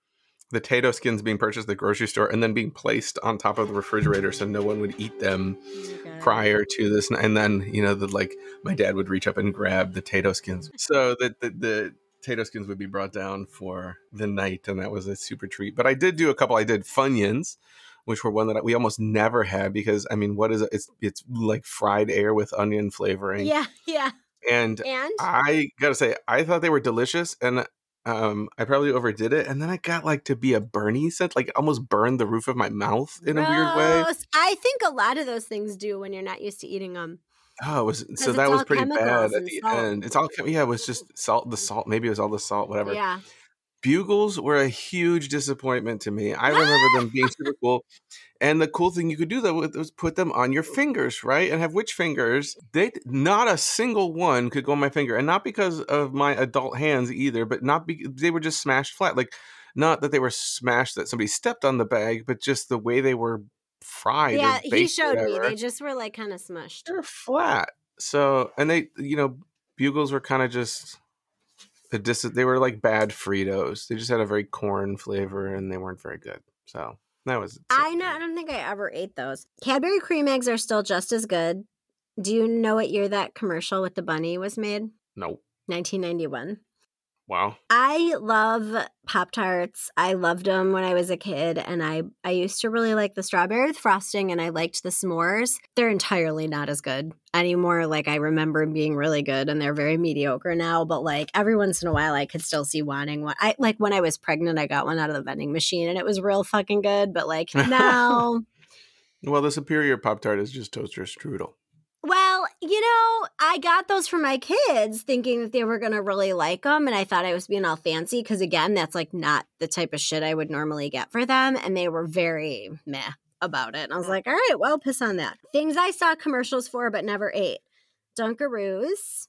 the Tato skins being purchased at the grocery store and then being placed on top of the refrigerator so no one would eat them God. prior to this. And then, you know, the like my dad would reach up and grab the Tato skins. So that the, the Tato skins would be brought down for the night, and that was a super treat. But I did do a couple. I did Funyuns, which were one that we almost never had because I mean, what is it? It's it's like fried air with onion flavoring. Yeah, yeah. And And I gotta say, I thought they were delicious, and um, I probably overdid it. And then I got like to be a Bernie scent, like almost burned the roof of my mouth in a weird way. I think a lot of those things do when you're not used to eating them. Oh, was so that was pretty bad at the salt. end. It's all yeah, it was just salt. The salt, maybe it was all the salt, whatever. Yeah. Bugles were a huge disappointment to me. I remember them being super cool. And the cool thing you could do though was put them on your fingers, right? And have which fingers? They not a single one could go on my finger, and not because of my adult hands either, but not because they were just smashed flat. Like not that they were smashed that somebody stepped on the bag, but just the way they were fried. Yeah, he showed me. They just were like kind of smushed. they're flat. So, and they, you know, bugles were kind of just dis. They were like bad Fritos. They just had a very corn flavor, and they weren't very good. So that was. I know. I don't think I ever ate those. Cadbury cream eggs are still just as good. Do you know what year that commercial with the bunny was made? No. 1991. Wow. I love Pop Tarts. I loved them when I was a kid, and I I used to really like the strawberry with frosting, and I liked the s'mores. They're entirely not as good anymore. Like I remember them being really good, and they're very mediocre now. But like every once in a while, I could still see wanting one. I like when I was pregnant, I got one out of the vending machine, and it was real fucking good. But like now. Well, the superior Pop Tart is just toaster strudel. You know, I got those for my kids thinking that they were going to really like them. And I thought I was being all fancy because, again, that's like not the type of shit I would normally get for them. And they were very meh about it. And I was mm. like, all right, well, piss on that. Things I saw commercials for but never ate Dunkaroos,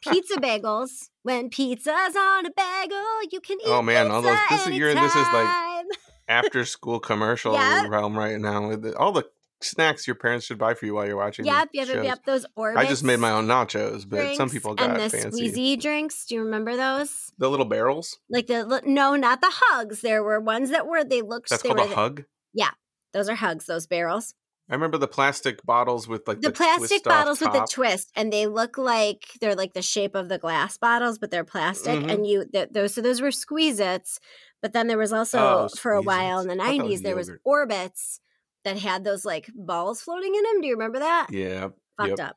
pizza bagels. When pizza's on a bagel, you can oh, eat Oh, man, all those- this is- this is like- After school commercial realm right now. with All the snacks your parents should buy for you while you're watching. Yep, yep, yep, shows. yep. Those Orbitz. I just made my own nachos, but some people got and the fancy. squeezy drinks. Do you remember those? The little barrels. Like the no, not the hugs. There were ones that were they looked. That's they called a the- hug. Yeah, those are hugs. Those barrels. I remember the plastic bottles with like The, the, plastic bottles with the twist, and they look like they're like the shape of the glass bottles, but they're plastic. Mhm. And you th- those so those were Squeezits, But then there was also Oh, for a while in the I thought that was '90s there was. Orbitz that had those like balls floating in them. Do you remember that? Yeah. Fucked yep. up.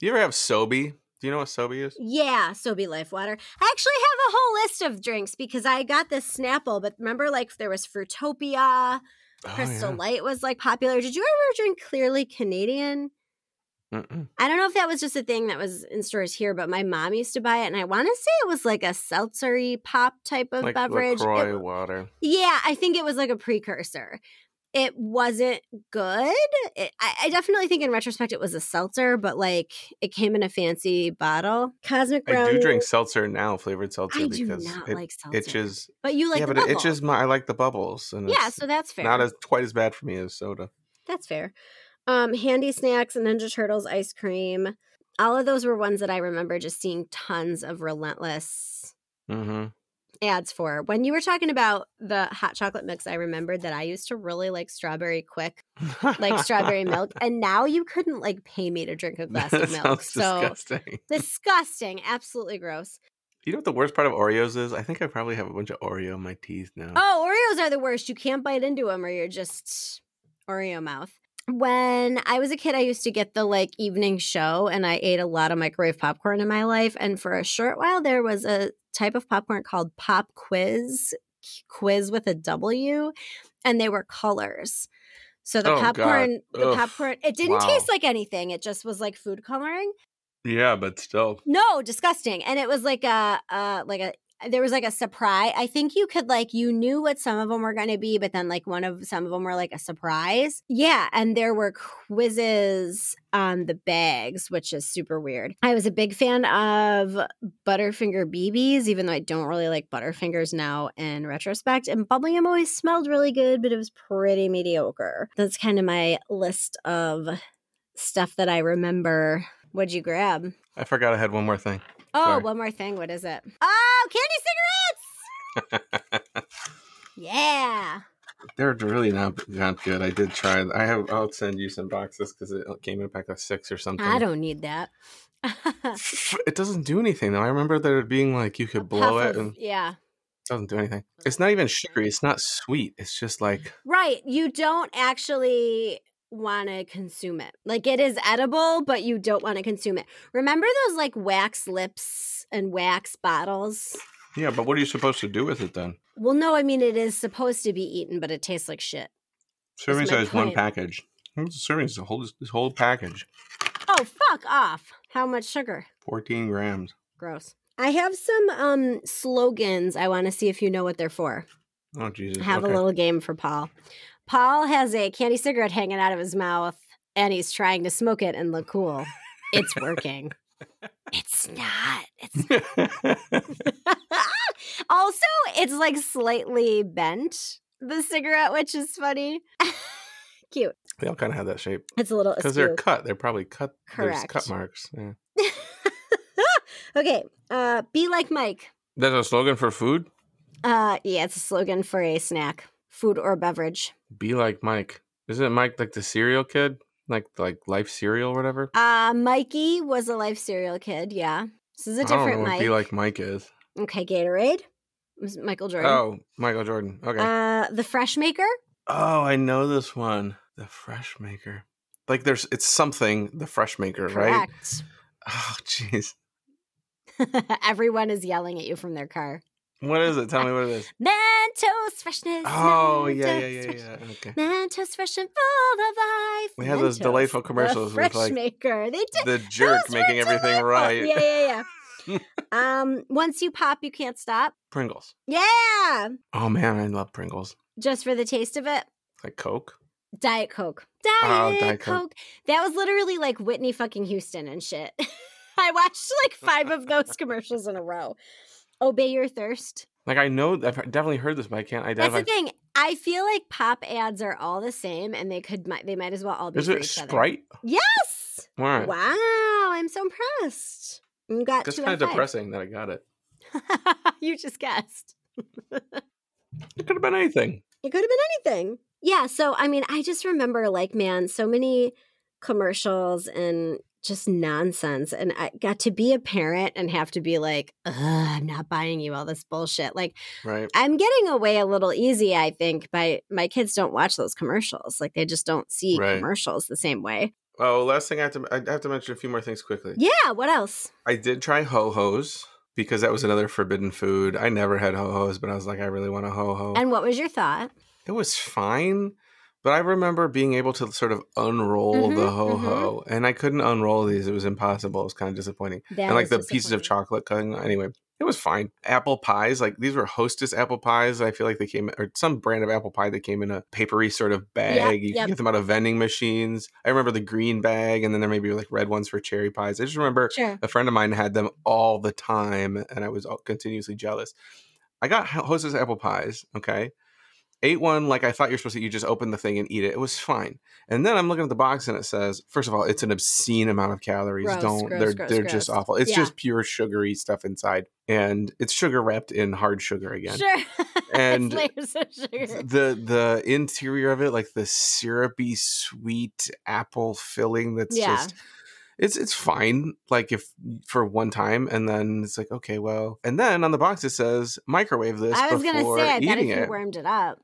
Do you ever have Sobe? Do you know what Sobe is? Yeah, Sobe Life Water. I actually have a whole list of drinks because I got this Snapple, but remember like there was Fruitopia, oh, Crystal oh, yeah. Light was like popular. Did you ever drink Clearly Canadian? Mm-mm. I don't know if that was just a thing that was in stores here, but my mom used to buy it, and I want to say it was like a seltzery pop type of Like beverage. It- LaCroix water. yeah, I think it was like a precursor. It wasn't good. It, I, I definitely think in retrospect it was a seltzer, but like it came in a fancy bottle. Cosmic I brownie. do drink seltzer now, flavored seltzer, I do because not it like seltzer. itches. but you like yeah, the but it bubble. itches my. I like the bubbles, and yeah, so that's fair. not as quite as bad for me as soda. That's fair. Um, Handy Snacks and Ninja Turtles ice cream. All of those were ones that I remember just seeing tons of relentless Mm-hmm. Ads for. When you were talking about the hot chocolate mix, I remembered that I used to really like strawberry Quik, like strawberry milk, and now you couldn't like pay me to drink a glass that of milk. so disgusting. disgusting, absolutely gross. You know what the worst part of Oreos is? I think I probably have a bunch of Oreo in my teeth now. Oh, Oreos are the worst. You can't bite into them or you're just Oreo mouth. When I was a kid, I used to get the like evening show and I ate a lot of microwave popcorn in my life. And for a short while, there was a type of popcorn called Pop Qwiz, quiz with a W, and they were colors. So the Oh, God. popcorn, the Ugh. popcorn, it didn't Wow. taste like anything. It just was like food coloring. Yeah, but still. No, disgusting. And it was like a uh like a there was like a surprise. I think you could like you knew what some of them were going to be, but then like one of some of them were like a surprise. Yeah, and there were quizzes on the bags, which is super weird. I was a big fan of Butterfinger BBs, even though I don't really like Butterfingers now in retrospect. And bubblegum always smelled really good, but it was pretty mediocre. That's kind of my list of stuff that I remember. What'd you grab? I forgot I had one more thing. Oh, Sorry. one more thing. What is it? Oh, candy cigarettes! yeah. They're really not not good. I did try. I have. I'll send you some boxes because it came in a pack of six or something. I don't need that. It doesn't do anything though. I remember there being like you could blow it of- and it yeah. doesn't do anything. It's not even sugary. It's not sweet. It's just like Right. You don't actually want to consume it. Like it is edible, but you don't want to consume it. Remember those like wax lips and wax bottles? yeah. But what are you supposed to do with it then? Well, no, I mean it is supposed to be eaten, but it tastes like shit. Serving size one package. What's the serving size? Whole this whole package. Oh, fuck off. How much sugar? Fourteen grams. Gross. I have some um slogans. I want to see if you know what they're for. Oh Jesus. have okay. a little game for Paul. Paul has a candy cigarette hanging out of his mouth and he's trying to smoke it and look cool. It's working. it's not. It's also it's like slightly bent the cigarette, which is funny. Cute. they all kind of have that shape It's a little because they're cut. They're probably cut. There's cut marks. Yeah. okay. Uh be like Mike. That's a slogan for food. Uh yeah, it's a slogan for a snack, food or beverage. Be like Mike. Isn't Mike like the cereal kid? Like like life cereal or whatever? Uh Mikey was a life cereal kid, yeah. This is a I don't know different what Mike. Be like Mike is. Okay, Gatorade. Was Michael Jordan. Oh, Michael Jordan. Okay. Uh, the Fresh Maker. oh, I know this one. The Fresh Maker. Like there's it's something the Fresh Maker, right? Correct. Oh, jeez. Everyone is yelling at you from their car. What is it? Tell me what it is. Mentos freshness. Oh, yeah, yeah, yeah, yeah. Okay. Mentos fresh and full of life. We had those delightful the commercials with, Fresh like, Maker. They did. The jerk making everything delightful. right. Yeah, yeah, yeah. um, once you pop, you can't stop. Pringles. Yeah, Oh man, I love Pringles. just for the taste of it. Like Coke. Diet Coke. Diet, Oh, Diet Coke. Coke. That was literally like Whitney fucking Houston and shit. I watched like five of those commercials in a row. Obey your thirst. Like I know I've definitely heard this, but I can't identify. That's the thing. I feel like pop ads are all the same, and they could they might as well all be Is it each other. Sprite? Yes. Right. Wow, I'm so impressed. You got That's kind of depressing that I got it. you just guessed. It could have been anything. It could have been anything. Yeah. So, I mean, I just remember, like, man, so many commercials and just nonsense. And I got to be a parent and have to be like, Ugh, I'm not buying you all this bullshit. Like, Right. I'm getting away a little easy, I think, by my kids don't watch those commercials. Like, they just don't see Right. commercials the same way. Oh, last thing I have to I have to mention a few more things quickly. Yeah. What else? I did try ho hos because that was another forbidden food. I never had ho hos, but I was like, I really want a ho ho. And what was your thought? It was fine, but I remember being able to sort of unroll the Mhm, ho ho, and I couldn't unroll these. It was impossible. It was kind of disappointing. That and like the pieces of chocolate cutting. Anyway, it was fine. Apple pies, like these were Hostess apple pies. I feel like they came or some brand of apple pie that came in a papery sort of bag. you yep. can get them out of vending machines. I remember the green bag, and then there may be like red ones for cherry pies. I just remember Sure. a friend of mine had them all the time, and I was continuously jealous. I got Hostess apple pies. Okay, ate one like I thought you're supposed to. You just open the thing and eat it. It was fine. And then I'm looking at the box, and it says, first of all, it's an obscene amount of calories. Gross, Don't gross, they're gross, they're just awful. It's Yeah. just pure sugary stuff inside, and it's sugar wrapped in hard sugar again. Sure. And layers of sugar. The the interior of it, like the syrupy sweet apple filling, that's Yeah. just it's it's fine like if for one time and then it's like okay well and then on the box it says microwave this I was gonna before say, I eating if you it warmed it up.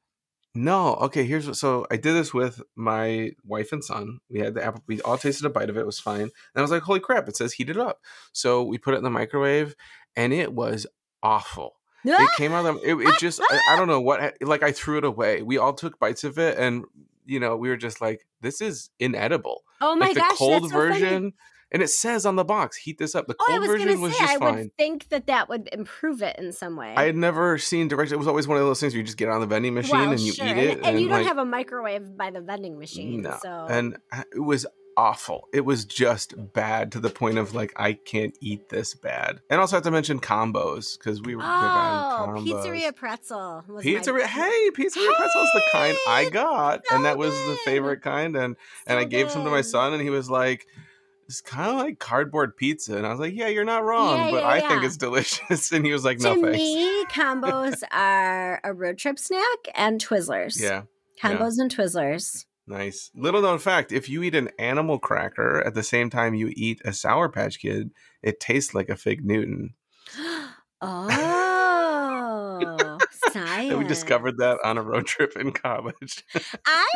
No okay here's what so i did this with my wife and son we had the apple we all tasted a bite of it it was fine and i was like holy crap it says heat it up. So we put it in the microwave and it was awful. It came out of the, it, it just I, I don't know what like i threw it away we all took bites of it and you know we were just like this is inedible. Oh my like the gosh, cold that's so funny. And it says on the box heat this up the Oh, I cold was version gonna was say, just I fine would think that that would improve it in some way. i had never seen direct it was always one of those things where you just get it on the vending machine Well, and you sure. eat it and, and you don't like, have a microwave by the vending machine. no So and uh, it was awful it was just bad to the point of like i can't eat this bad and also I have to mention combos because we were oh, combos. pizzeria pretzel. Was Pizzeria, my- hey, pizzeria pretzel is the kind I got, so and that was the favorite kind. And and I So gave some to my son, and he was like, "It's kind of like cardboard pizza." And I was like, "Yeah, you're not wrong, Yeah, but yeah, I think it's delicious." And he was like, "No to thanks." me, combos are a road trip snack and Twizzlers. Yeah, yeah. Combos and Twizzlers. nice. Little known fact: if you eat an animal cracker at the same time you eat a Sour Patch Kid, it tastes like a Fig Newton. oh, science. And we discovered that on a road trip in college. I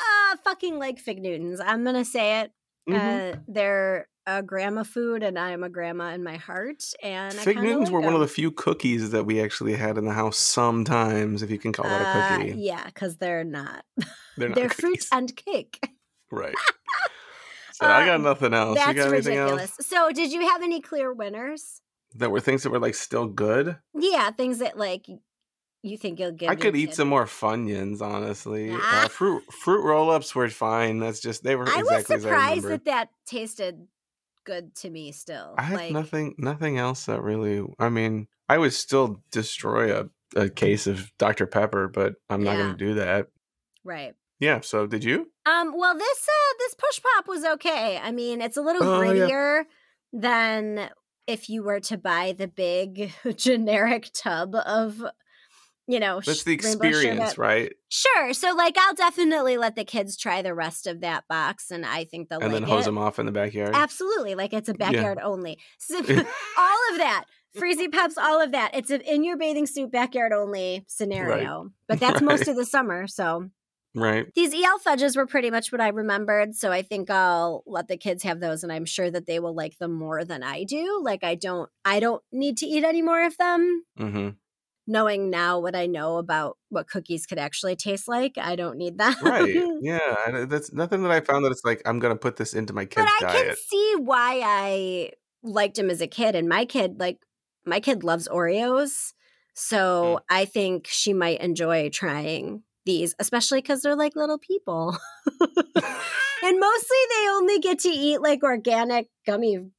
uh, fucking like Fig Newtons. I'm gonna say it. Mhm. Uh, they're a grandma food, and I'm a grandma in my heart. And I Fig Newtons like were one of the few cookies that we actually had in the house sometimes, if you can call that a Uh, cookie. yeah, because they're not. They're not They're fruit and cake. Right. So I got Um, nothing else. You That's ridiculous. else So, did you have any clear winners? that were things that were like still good? Yeah, things that like you think you'll get. I could eat some more Funyuns, honestly. Ah. Uh, fruit fruit roll ups were fine. That's just they were I exactly was as I surprised that that tasted good to me. Still, I had like, nothing nothing else that really. I mean, I would still destroy a, a case of Dr Pepper, but I'm not Yeah. going to do that. Right. Yeah. So did you? Um. Well, this uh this push pop was okay. I mean, it's a little Oh, yeah. grittier than if you were to buy the big generic tub of, you know, That's the experience, right? Sure. So, like, I'll definitely let the kids try the rest of that box, and I think they'll And like then hose it. them off in the backyard. Absolutely, like it's a backyard only. So, all of that, freezy pups, all of that. It's an in your bathing suit backyard only scenario. But that's most of the summer. So Right. these EL fudges were pretty much what I remembered. So I think I'll let the kids have those, and I'm sure that they will like them more than I do. Like I don't, I don't need to eat any more of them. hmm Knowing now what I know about what cookies could actually taste like, I don't need that. Right. Yeah. I- That's nothing that I found that it's like I'm gonna put this into my kid's but I can see why I liked him as a kid. And my kid, like, my kid loves Oreos. So Hmm. I think she might enjoy trying these, especially because they're like little people. and mostly they only get to eat like organic gummy,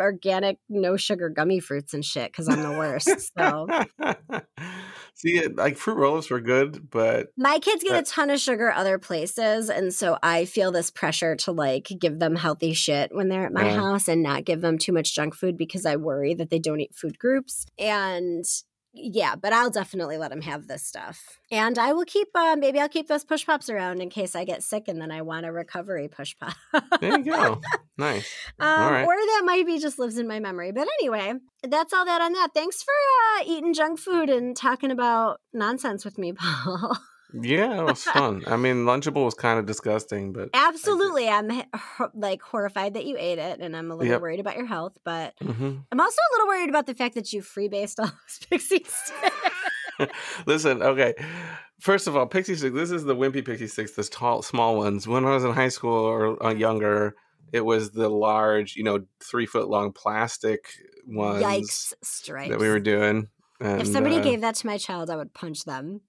organic, no sugar gummy fruits and shit because I'm the worst. So See, it- like fruit roll-ups were good, but my kids get a ton of sugar other places. And so I feel this pressure to like give them healthy shit when they're at my Yeah. house and not give them too much junk food because I worry that they don't eat food groups. And yeah, but I'll definitely let him have this stuff. And I will keep, uh, maybe I'll keep those push pops around in case I get sick and then I want a recovery push pop. There you go. nice. Um, right. Or that might be just lives in my memory. But anyway, that's all that on that. Thanks for uh, eating junk food and talking about nonsense with me, Paul. Yeah, it was fun. I mean, Lunchable was kind of disgusting, but Absolutely. I'm like horrified that you ate it and I'm a little Yep. worried about your health, but Mhm. I'm also a little worried about the fact that you freebased all those Pixy Stix. listen. Okay, first of all, Pixy Stix. This is the Wimpy Pixy Stix, the tall, small ones. When I was in high school or uh, younger, it was the large, you know, three foot long plastic ones Yikes, stripes. that we were doing. And, if somebody uh, gave that to my child, I would punch them.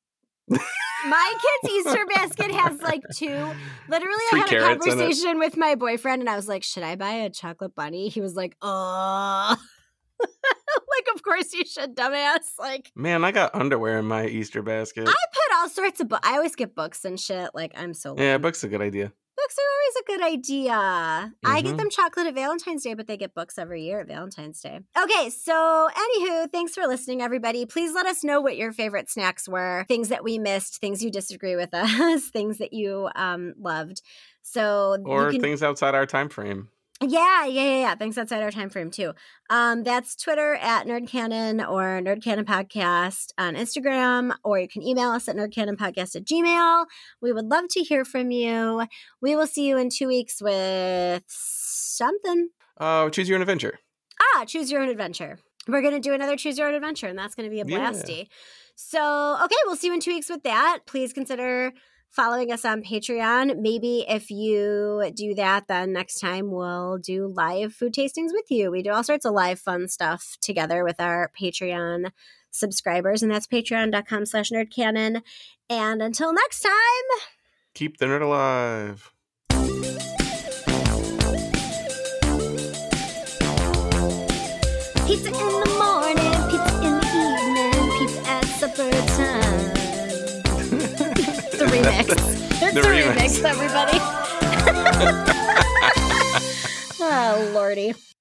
My kid's Easter basket has like two. Literally, Three I had a carrots in it. conversation with my boyfriend, and I was like, "Should I buy a chocolate bunny?" He was like, "Uh." like, of course you should, dumbass. Like, Man, I got underwear in my Easter basket. I put all sorts of. Bu- I always get books and shit. Like, I'm so. yeah, lame. book's a good idea. Books are always a good idea. I get Mhm. them chocolate at Valentine's Day, but they get books every year at Valentine's Day. Okay, so anywho, thanks for listening, everybody. Please let us know what your favorite snacks were, things that we missed, things you disagree with us, things that you um loved. So Or can, things outside our time frame. Yeah, yeah, yeah, yeah. Things outside our time frame too. Um, that's Twitter at NerdCannon or NerdCannon Podcast on Instagram, or you can email us at nerdcannonpodcast at gmail. We would love to hear from you. We will see you in two weeks with something. Uh, choose your own adventure. Ah, choose your own adventure. We're gonna do another choose your own adventure, and that's gonna be a Yeah. blasty. So, okay, we'll see you in two weeks with that. Please consider following us on Patreon. Maybe if you do that, then next time we'll do live food tastings with you. We do all sorts of live fun stuff together with our Patreon subscribers, and that's patreon.com slash nerdcanon. And until next time, Keep the nerd alive. pizza in the remix. It's The the, remix. remix, everybody. oh, lordy.